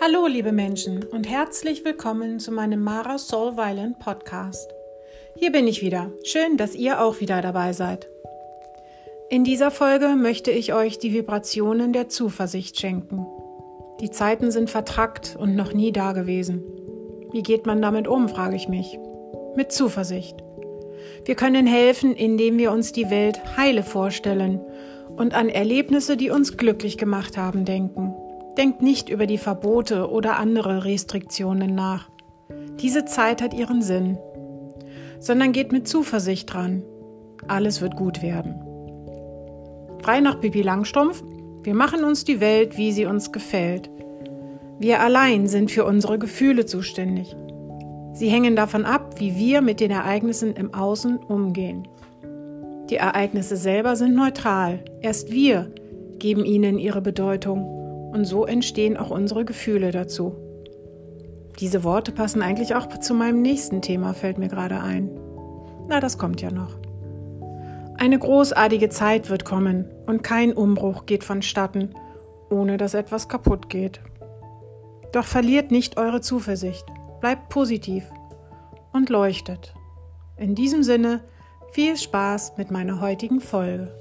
Hallo, liebe Menschen, und herzlich willkommen zu meinem Mara Soul Violent Podcast. Hier bin ich wieder. Schön, dass ihr auch wieder dabei seid. In dieser Folge möchte ich euch die Vibrationen der Zuversicht schenken. Die Zeiten sind vertrackt und noch nie dagewesen. Wie geht man damit um, frage ich mich. Mit Zuversicht. Wir können helfen, indem wir uns die Welt heile vorstellen und an Erlebnisse, die uns glücklich gemacht haben, denken. Denkt nicht über die Verbote oder andere Restriktionen nach. Diese Zeit hat ihren Sinn. Sondern geht mit Zuversicht dran. Alles wird gut werden. Frei nach Pipi Langstrumpf. Wir machen uns die Welt, wie sie uns gefällt. Wir allein sind für unsere Gefühle zuständig. Sie hängen davon ab, wie wir mit den Ereignissen im Außen umgehen. Die Ereignisse selber sind neutral. Erst wir geben ihnen ihre Bedeutung und so entstehen auch unsere Gefühle dazu. Diese Worte passen eigentlich auch zu meinem nächsten Thema, fällt mir gerade ein. Na, das kommt ja noch. Eine großartige Zeit wird kommen und kein Umbruch geht vonstatten, ohne dass etwas kaputt geht. Doch verliert nicht eure Zuversicht, bleibt positiv und leuchtet. In diesem Sinne, viel Spaß mit meiner heutigen Folge.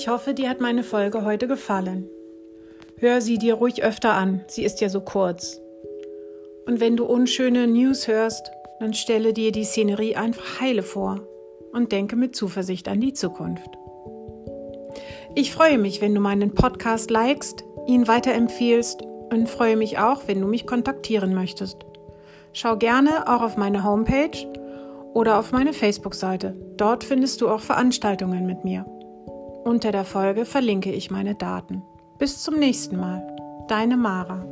Ich hoffe, dir hat meine Folge heute gefallen. Hör sie dir ruhig öfter an, sie ist ja so kurz. Und wenn du unschöne News hörst, dann stelle dir die Szenerie einfach heile vor und denke mit Zuversicht an die Zukunft. Ich freue mich, wenn du meinen Podcast likest, ihn weiterempfiehlst und freue mich auch, wenn du mich kontaktieren möchtest. Schau gerne auch auf meine Homepage oder auf meine Facebook-Seite. Dort findest du auch Veranstaltungen mit mir. Unter der Folge verlinke ich meine Daten. Bis zum nächsten Mal. Deine Mara.